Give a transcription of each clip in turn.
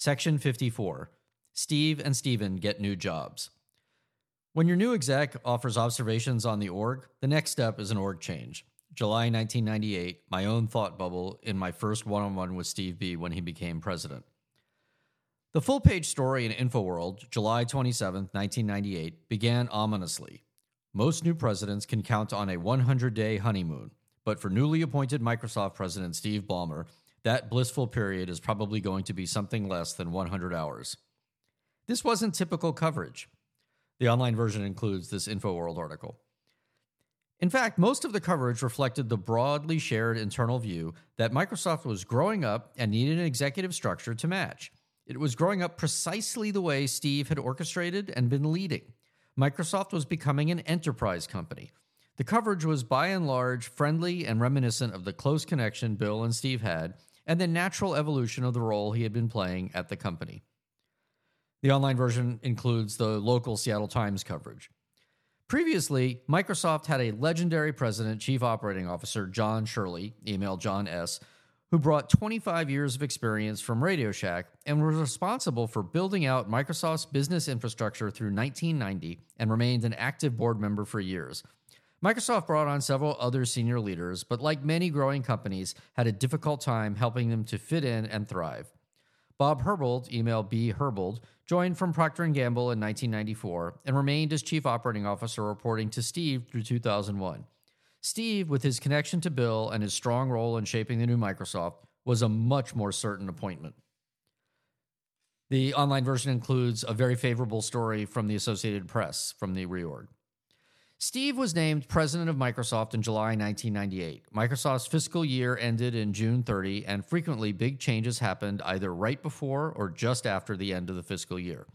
Section 54 Steve and Steven get new jobs. When your new exec offers observations on the org, the next step is an org change. July 1998, my own thought bubble in my first one on one with Steve B when he became president. The full page story in InfoWorld, July 27, 1998, began ominously. Most new presidents can count on a 100 day honeymoon, but for newly appointed Microsoft President Steve Ballmer, that blissful period is probably going to be something less than 100 hours. This wasn't typical coverage. The online version includes this InfoWorld article. In fact, most of the coverage reflected the broadly shared internal view that Microsoft was growing up and needed an executive structure to match. It was growing up precisely the way Steve had orchestrated and been leading. Microsoft was becoming an enterprise company. The coverage was by and large friendly and reminiscent of the close connection Bill and Steve had and the natural evolution of the role he had been playing at the company. The online version includes the local Seattle Times coverage. Previously, Microsoft had a legendary president, chief operating officer, Jon Shirley, email Jon S., who brought 25 years of experience from Radio Shack and was responsible for building out Microsoft's business infrastructure through 1990 and remained an active board member for years. Microsoft brought on several other senior leaders, but like many growing companies, had a difficult time helping them to fit in and thrive. Bob Herbold, email B. Herbold, joined from Procter & Gamble in 1994 and remained as chief operating officer reporting to Steve through 2001. Steve, with his connection to Bill and his strong role in shaping the new Microsoft, was a much more certain appointment. The online version includes a very favorable story from the Associated Press from the reorg. Steve was named president of Microsoft in July 1998. Microsoft's fiscal year ended in June 30, and frequently big changes happened either right before or just after the end of the fiscal year.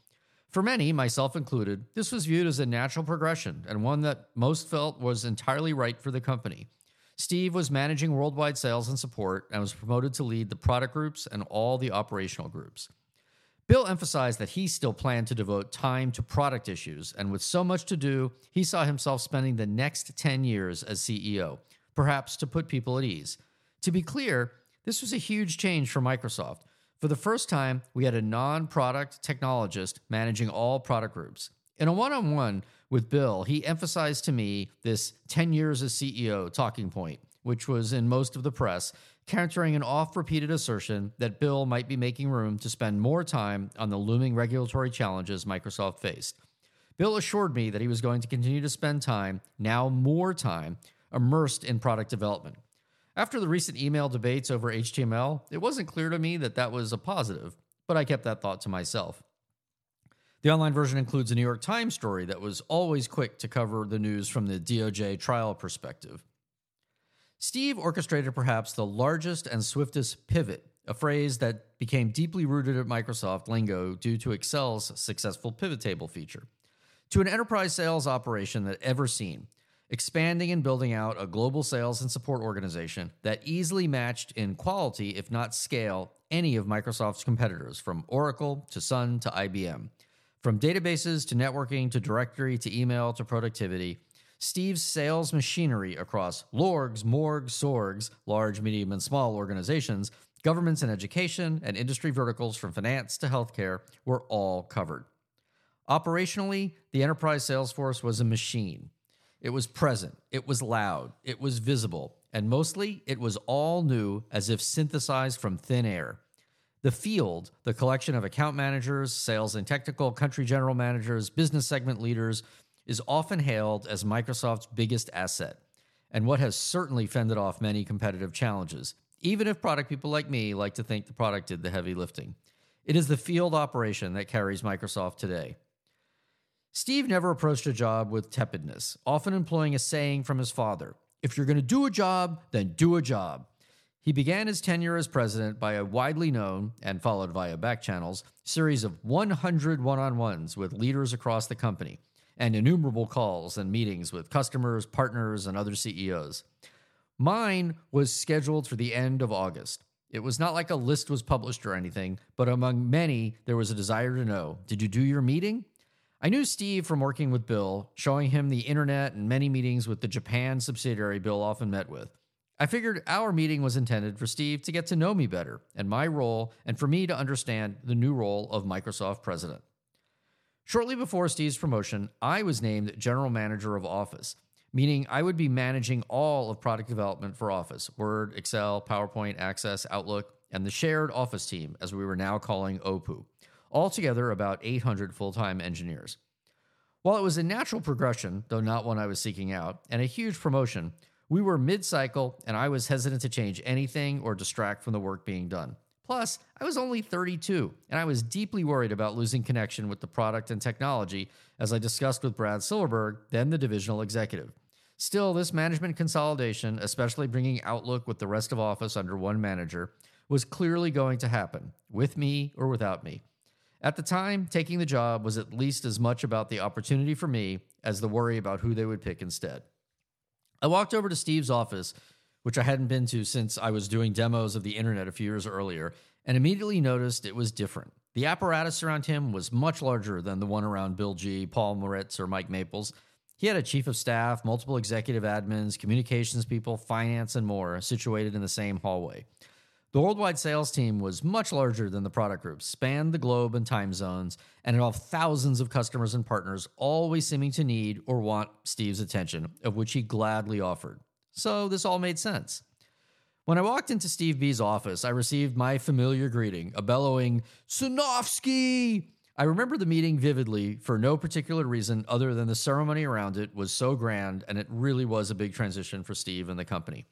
For many, myself included, this was viewed as a natural progression and one that most felt was entirely right for the company. Steve was managing worldwide sales and support and was promoted to lead the product groups and all the operational groups. Bill emphasized that he still planned to devote time to product issues, and with so much to do, he saw himself spending the next 10 years as CEO, perhaps to put people at ease. To be clear, this was a huge change for Microsoft. For the first time, we had a non product technologist managing all product groups. In a one on one with Bill, he emphasized to me this 10 years as CEO talking point, which was in most of the press, countering an oft repeated assertion that Bill might be making room to spend more time on the looming regulatory challenges Microsoft faced. Bill assured me that he was going to continue to spend time, now more time, immersed in product development. After the recent email debates over HTML, it wasn't clear to me that that was a positive, but I kept that thought to myself. The online version includes a New York Times story that was always quick to cover the news from the DOJ trial perspective. Steve orchestrated perhaps the largest and swiftest pivot, a phrase that became deeply rooted at Microsoft lingo due to Excel's successful pivot table feature, to an enterprise sales operation that ever seen, expanding and building out a global sales and support organization that easily matched in quality, if not scale, any of Microsoft's competitors, from Oracle to Sun to IBM. From databases to networking to directory to email to productivity, Steve's sales machinery across LORGs, MORGs, SORGs, large, medium, and small organizations, governments and education, and industry verticals from finance to healthcare were all covered. Operationally, the enterprise sales force was a machine. It was present, it was loud, it was visible, and mostly it was all new as if synthesized from thin air. The field, the collection of account managers, sales and technical country general managers, business segment leaders, is often hailed as Microsoft's biggest asset, and what has certainly fended off many competitive challenges, even if product people like me like to think the product did the heavy lifting. It is the field operation that carries Microsoft today. Steve never approached a job with tepidness, often employing a saying from his father If you're going to do a job, then do a job. He began his tenure as president by a widely known, and followed via back channels, series of 100 one on ones with leaders across the company and innumerable calls and meetings with customers, partners, and other CEOs. Mine was scheduled for the end of August. It was not like a list was published or anything, but among many, there was a desire to know Did you do your meeting? I knew Steve from working with Bill, showing him the internet and many meetings with the Japan subsidiary Bill often met with. I figured our meeting was intended for Steve to get to know me better and my role, and for me to understand the new role of Microsoft president. Shortly before Steve's promotion, I was named general manager of Office, meaning I would be managing all of product development for Office Word, Excel, PowerPoint, Access, Outlook, and the shared Office team, as we were now calling OPU. Altogether, about 800 full time engineers. While it was a natural progression, though not one I was seeking out, and a huge promotion, we were mid cycle and I was hesitant to change anything or distract from the work being done. Plus, I was only 32 and I was deeply worried about losing connection with the product and technology, as I discussed with Brad Silverberg, then the divisional executive. Still, this management consolidation, especially bringing Outlook with the rest of Office under one manager, was clearly going to happen, with me or without me. At the time, taking the job was at least as much about the opportunity for me as the worry about who they would pick instead. I walked over to Steve's office, which I hadn't been to since I was doing demos of the internet a few years earlier, and immediately noticed it was different. The apparatus around him was much larger than the one around Bill G., Paul Maritz, or Mike Maples. He had a chief of staff, multiple executive admins, communications people, finance, and more situated in the same hallway. The worldwide sales team was much larger than the product group, spanned the globe and time zones, and involved thousands of customers and partners, always seeming to need or want Steve's attention, of which he gladly offered. So this all made sense. When I walked into Steve B's office, I received my familiar greeting, a bellowing, Sinofsky! I remember the meeting vividly for no particular reason other than the ceremony around it was so grand and it really was a big transition for Steve and the company.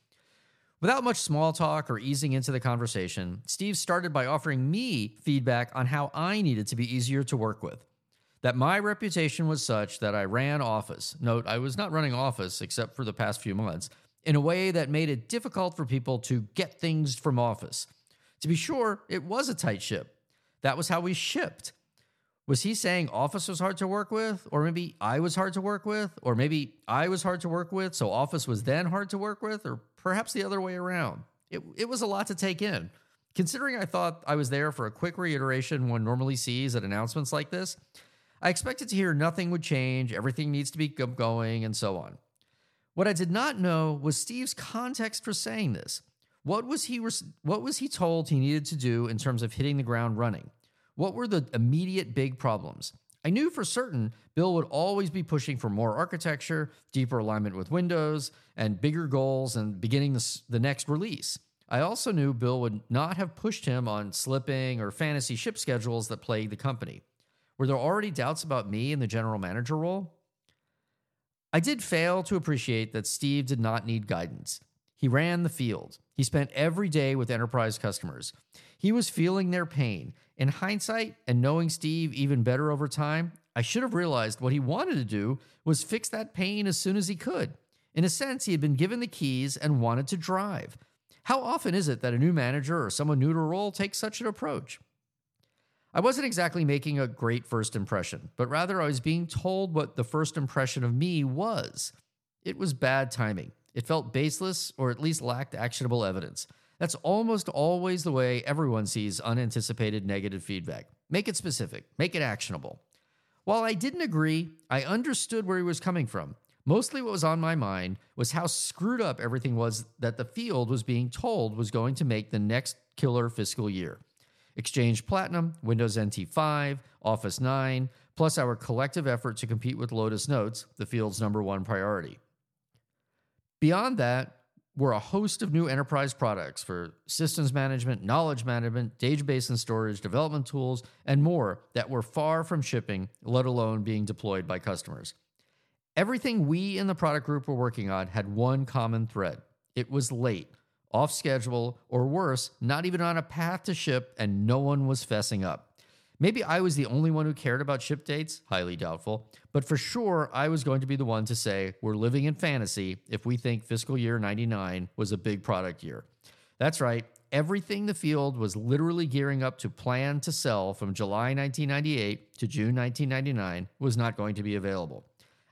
Without much small talk or easing into the conversation, Steve started by offering me feedback on how I needed to be easier to work with. That my reputation was such that I ran Office. Note, I was not running Office except for the past few months, in a way that made it difficult for people to get things from Office. To be sure, it was a tight ship. That was how we shipped. Was he saying Office was hard to work with? Or maybe I was hard to work with? Or maybe I was hard to work with, so Office was then hard to work with? Or perhaps the other way around. It, it was a lot to take in. Considering I thought I was there for a quick reiteration one normally sees at announcements like this, I expected to hear nothing would change, everything needs to be going, and so on. What I did not know was Steve's context for saying this. What was he what was he told he needed to do in terms of hitting the ground running? What were the immediate big problems? I knew for certain Bill would always be pushing for more architecture, deeper alignment with Windows, and bigger goals and beginning the, the next release. I also knew Bill would not have pushed him on slipping or fantasy ship schedules that plagued the company. Were there already doubts about me in the general manager role? I did fail to appreciate that Steve did not need guidance. He ran the field. He spent every day with enterprise customers. He was feeling their pain. In hindsight, and knowing Steve even better over time, I should have realized what he wanted to do was fix that pain as soon as he could. In a sense, he had been given the keys and wanted to drive. How often is it that a new manager or someone new to a role takes such an approach? I wasn't exactly making a great first impression, but rather I was being told what the first impression of me was. It was bad timing. It felt baseless or at least lacked actionable evidence. That's almost always the way everyone sees unanticipated negative feedback. Make it specific, make it actionable. While I didn't agree, I understood where he was coming from. Mostly what was on my mind was how screwed up everything was that the field was being told was going to make the next killer fiscal year. Exchange Platinum, Windows NT 5, Office 9, plus our collective effort to compete with Lotus Notes, the field's number one priority. Beyond that, were a host of new enterprise products for systems management, knowledge management, database and storage, development tools, and more that were far from shipping, let alone being deployed by customers. Everything we in the product group were working on had one common thread it was late, off schedule, or worse, not even on a path to ship, and no one was fessing up. Maybe I was the only one who cared about ship dates, highly doubtful, but for sure I was going to be the one to say we're living in fantasy if we think fiscal year 99 was a big product year. That's right, everything the field was literally gearing up to plan to sell from July 1998 to June 1999 was not going to be available.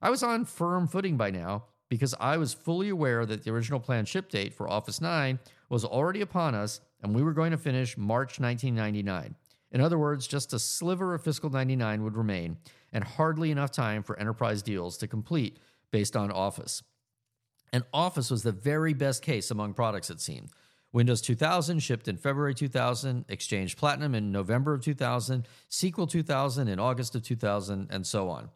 I was on firm footing by now because I was fully aware that the original planned ship date for Office 9 was already upon us and we were going to finish March 1999. In other words, just a sliver of fiscal 99 would remain, and hardly enough time for enterprise deals to complete based on Office. And Office was the very best case among products, it seemed. Windows 2000 shipped in February 2000, Exchange Platinum in November of 2000, SQL 2000 in August of 2000, and so on.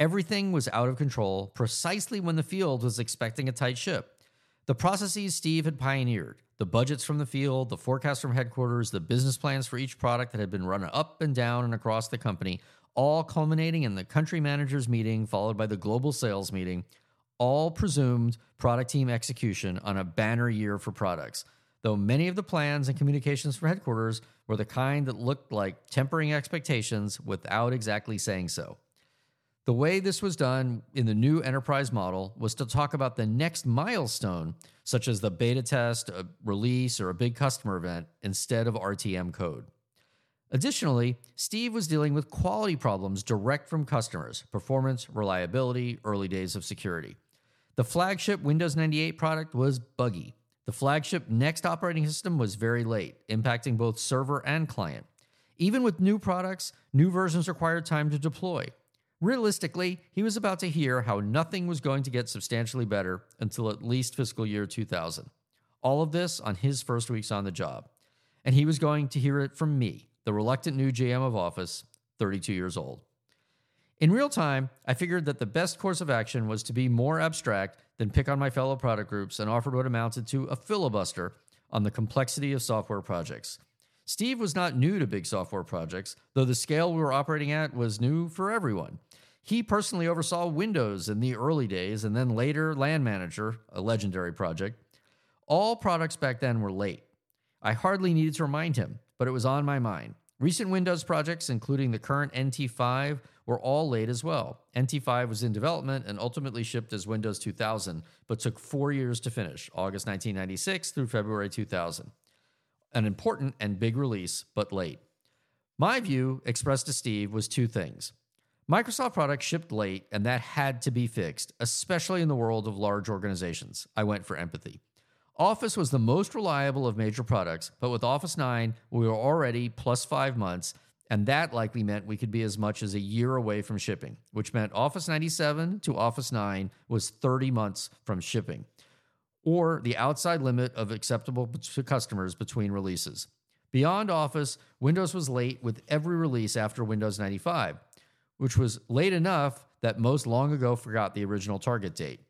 Everything was out of control precisely when the field was expecting a tight ship. The processes Steve had pioneered, the budgets from the field, the forecasts from headquarters, the business plans for each product that had been run up and down and across the company, all culminating in the country managers meeting, followed by the global sales meeting, all presumed product team execution on a banner year for products. Though many of the plans and communications for headquarters were the kind that looked like tempering expectations without exactly saying so. The way this was done in the new enterprise model was to talk about the next milestone, such as the beta test, a release, or a big customer event, instead of RTM code. Additionally, Steve was dealing with quality problems direct from customers performance, reliability, early days of security. The flagship Windows 98 product was buggy. The flagship Next operating system was very late, impacting both server and client. Even with new products, new versions required time to deploy. Realistically, he was about to hear how nothing was going to get substantially better until at least fiscal year 2000. All of this on his first weeks on the job. And he was going to hear it from me, the reluctant new GM of Office, 32 years old. In real time, I figured that the best course of action was to be more abstract than pick on my fellow product groups and offered what amounted to a filibuster on the complexity of software projects. Steve was not new to big software projects, though the scale we were operating at was new for everyone. He personally oversaw Windows in the early days and then later LAN Manager, a legendary project. All products back then were late. I hardly needed to remind him, but it was on my mind. Recent Windows projects, including the current NT5, were all late as well. NT5 was in development and ultimately shipped as Windows 2000, but took four years to finish, August 1996 through February 2000 an important and big release, but late. My view, expressed to Steve, was two things. Microsoft products shipped late, and that had to be fixed, especially in the world of large organizations. I went for empathy. Office was the most reliable of major products, but with Office 9, we were already plus five months, and that likely meant we could be as much as a year away from shipping, which meant Office 97 to Office 9 was 30 months from shipping or the outside limit of acceptable to customers between releases. Beyond Office, Windows was late with every release after Windows 95, which was late enough that most long ago forgot the original target date.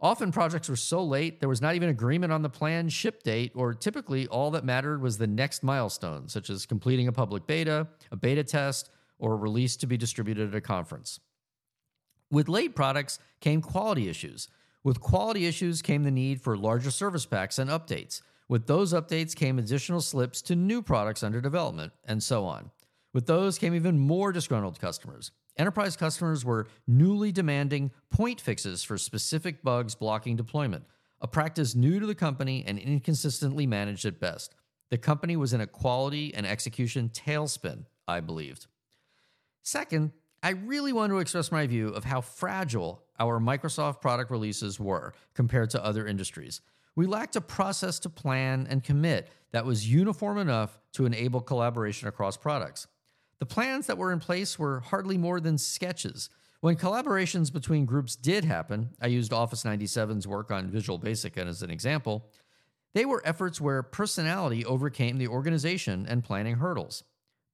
Often projects were so late there was not even agreement on the planned ship date, or typically all that mattered was the next milestone, such as completing a public beta, a beta test, or a release to be distributed at a conference. With late products came quality issues, with quality issues came the need for larger service packs and updates. With those updates came additional slips to new products under development, and so on. With those came even more disgruntled customers. Enterprise customers were newly demanding point fixes for specific bugs blocking deployment, a practice new to the company and inconsistently managed at best. The company was in a quality and execution tailspin, I believed. Second, I really want to express my view of how fragile our Microsoft product releases were compared to other industries. We lacked a process to plan and commit that was uniform enough to enable collaboration across products. The plans that were in place were hardly more than sketches. When collaborations between groups did happen, I used Office 97's work on Visual Basic as an example, they were efforts where personality overcame the organization and planning hurdles.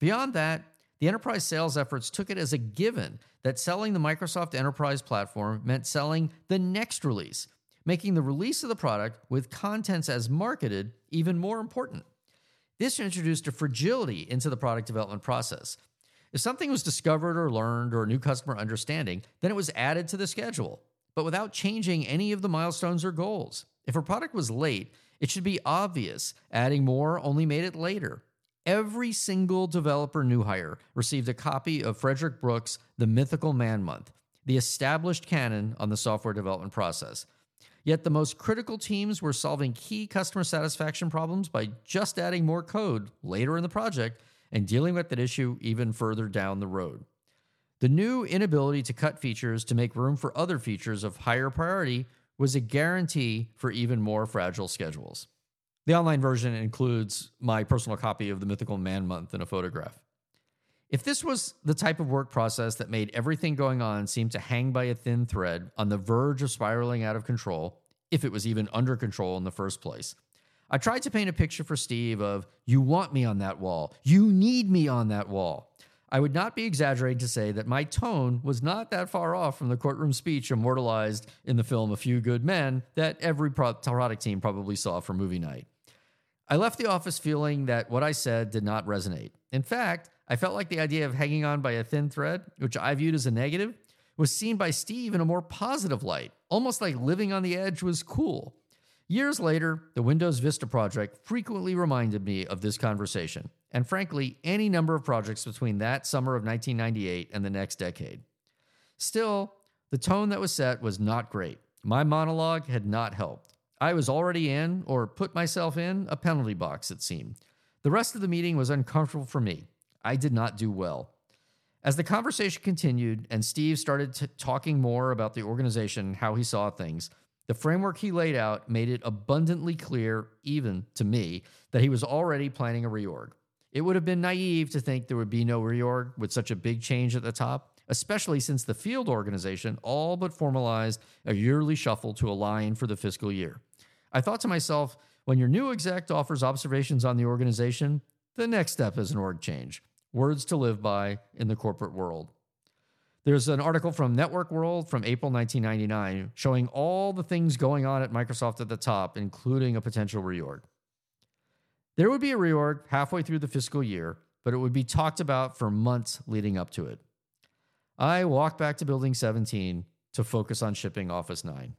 Beyond that, the enterprise sales efforts took it as a given that selling the Microsoft Enterprise platform meant selling the next release, making the release of the product with contents as marketed even more important. This introduced a fragility into the product development process. If something was discovered or learned or a new customer understanding, then it was added to the schedule, but without changing any of the milestones or goals. If a product was late, it should be obvious. Adding more only made it later. Every single developer new hire received a copy of Frederick Brooks' The Mythical Man Month, the established canon on the software development process. Yet the most critical teams were solving key customer satisfaction problems by just adding more code later in the project and dealing with that issue even further down the road. The new inability to cut features to make room for other features of higher priority was a guarantee for even more fragile schedules. The online version includes my personal copy of the Mythical Man Month and a photograph. If this was the type of work process that made everything going on seem to hang by a thin thread on the verge of spiraling out of control, if it was even under control in the first place. I tried to paint a picture for Steve of, you want me on that wall. You need me on that wall. I would not be exaggerating to say that my tone was not that far off from the courtroom speech immortalized in the film A Few Good Men that every product team probably saw for movie night. I left the office feeling that what I said did not resonate. In fact, I felt like the idea of hanging on by a thin thread, which I viewed as a negative, was seen by Steve in a more positive light, almost like living on the edge was cool. Years later, the Windows Vista project frequently reminded me of this conversation, and frankly, any number of projects between that summer of 1998 and the next decade. Still, the tone that was set was not great. My monologue had not helped. I was already in, or put myself in, a penalty box, it seemed. The rest of the meeting was uncomfortable for me. I did not do well. As the conversation continued and Steve started t- talking more about the organization, how he saw things, the framework he laid out made it abundantly clear, even to me, that he was already planning a reorg. It would have been naive to think there would be no reorg with such a big change at the top, especially since the field organization all but formalized a yearly shuffle to align for the fiscal year. I thought to myself, when your new exec offers observations on the organization, the next step is an org change. Words to live by in the corporate world. There's an article from Network World from April 1999 showing all the things going on at Microsoft at the top, including a potential reorg. There would be a reorg halfway through the fiscal year, but it would be talked about for months leading up to it. I walked back to Building 17 to focus on shipping Office 9.